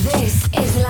This is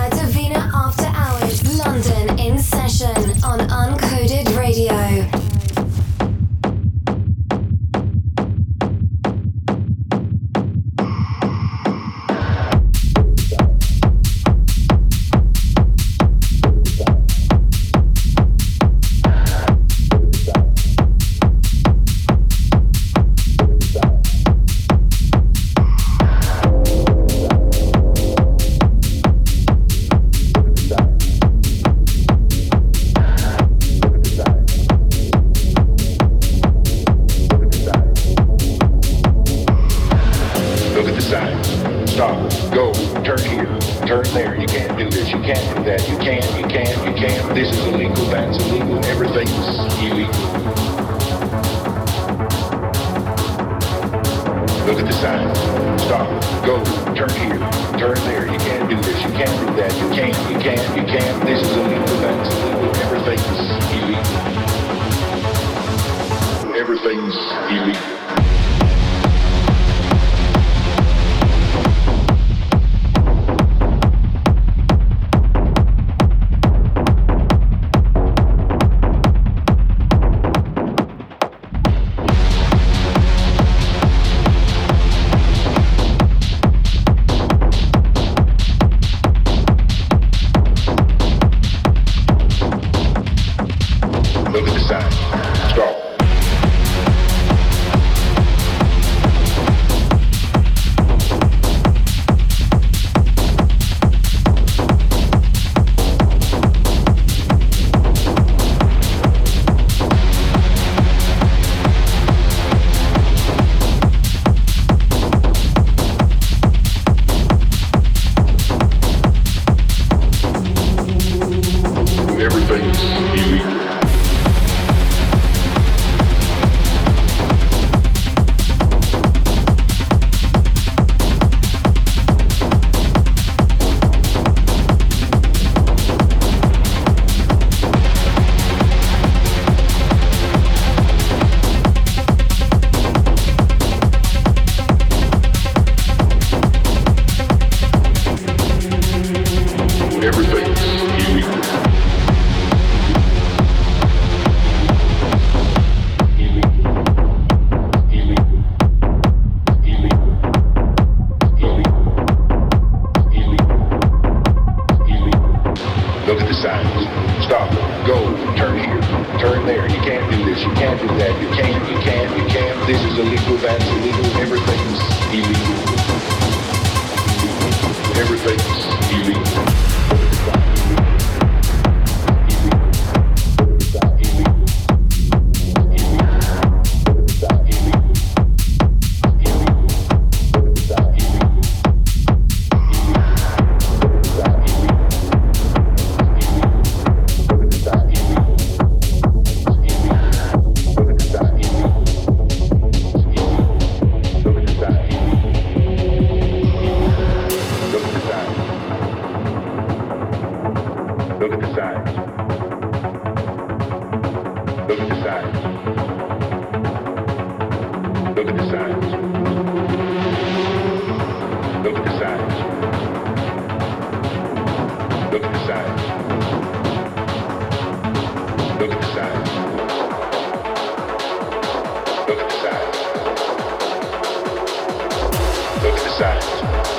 exercise,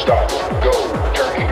stop, go, turkey.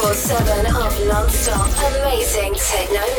24-7 of non-stop amazing techno.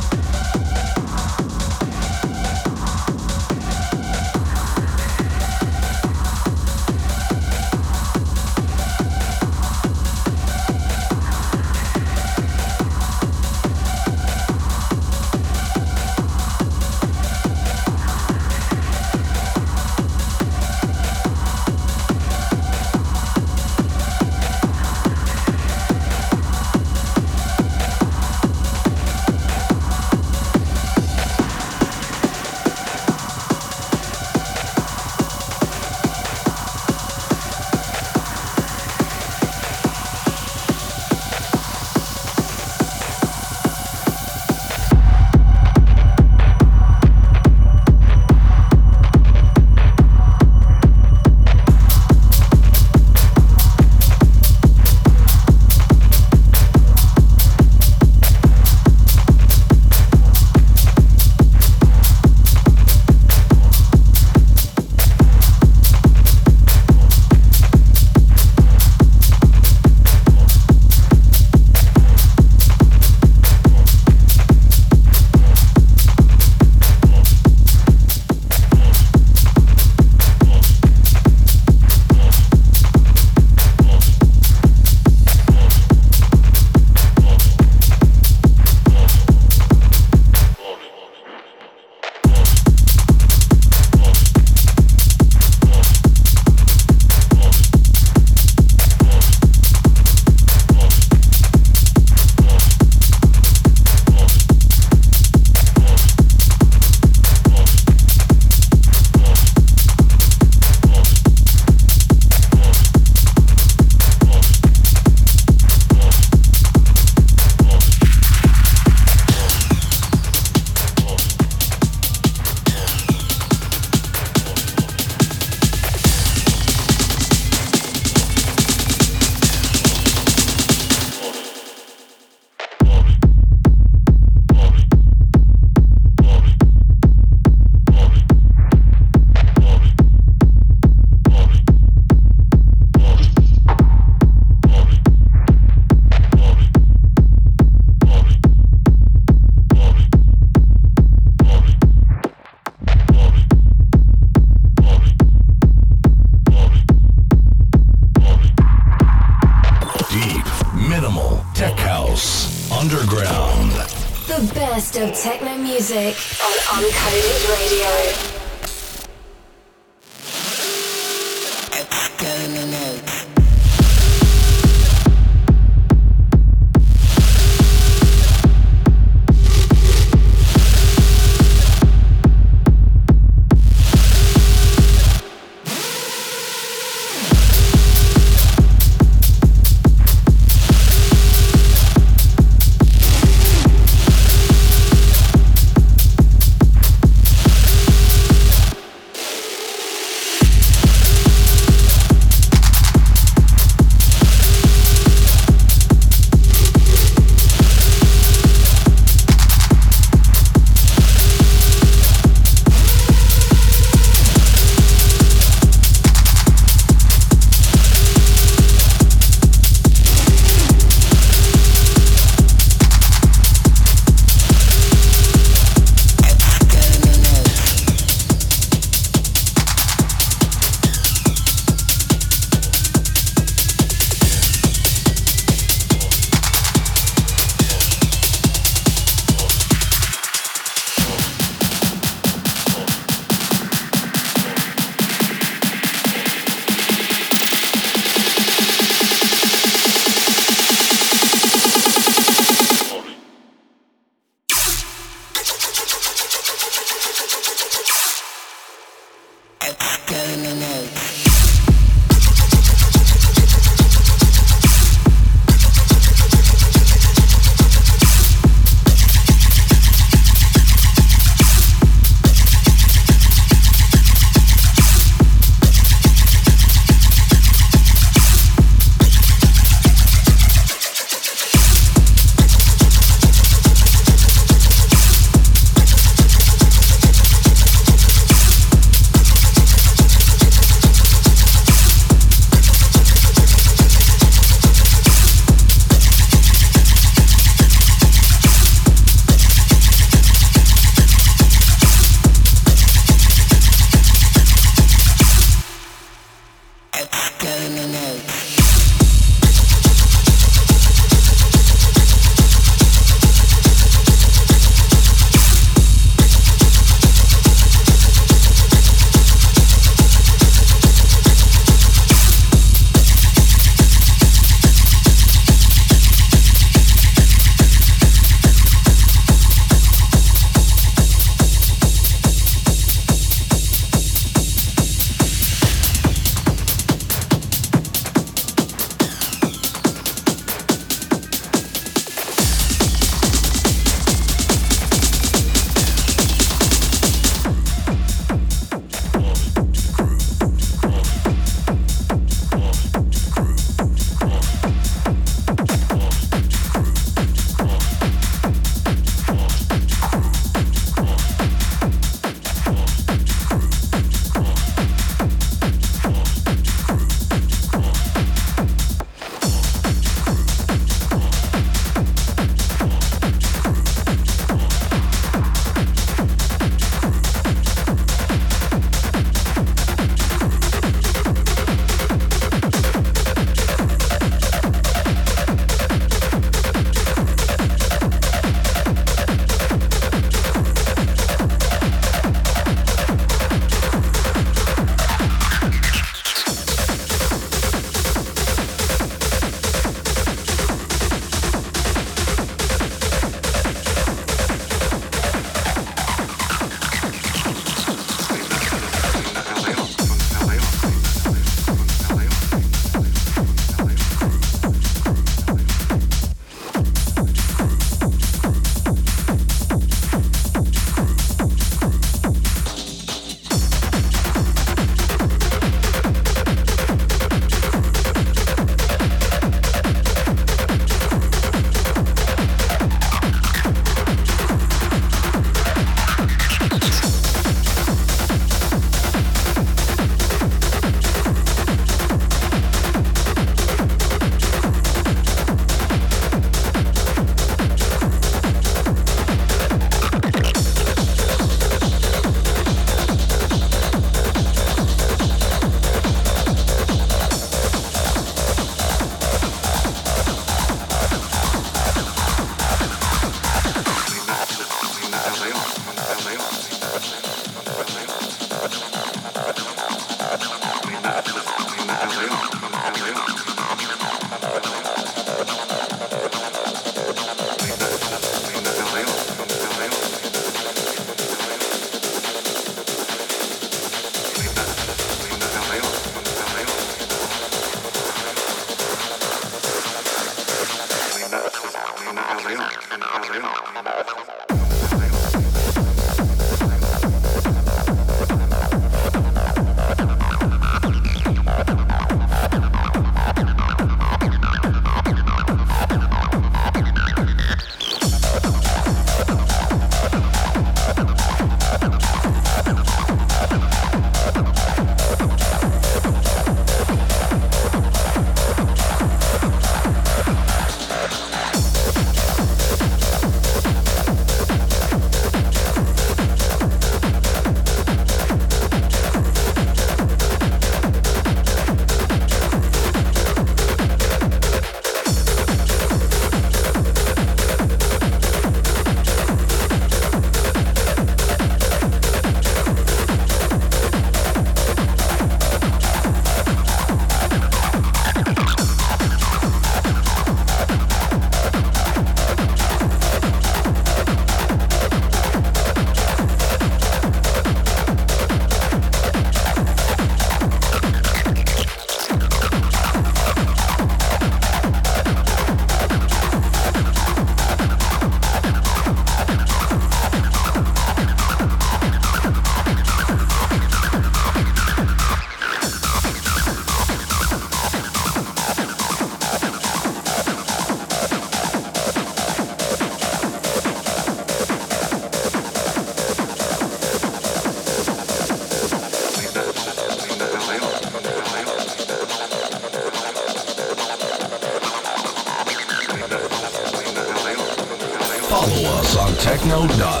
techno.com.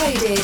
Cody.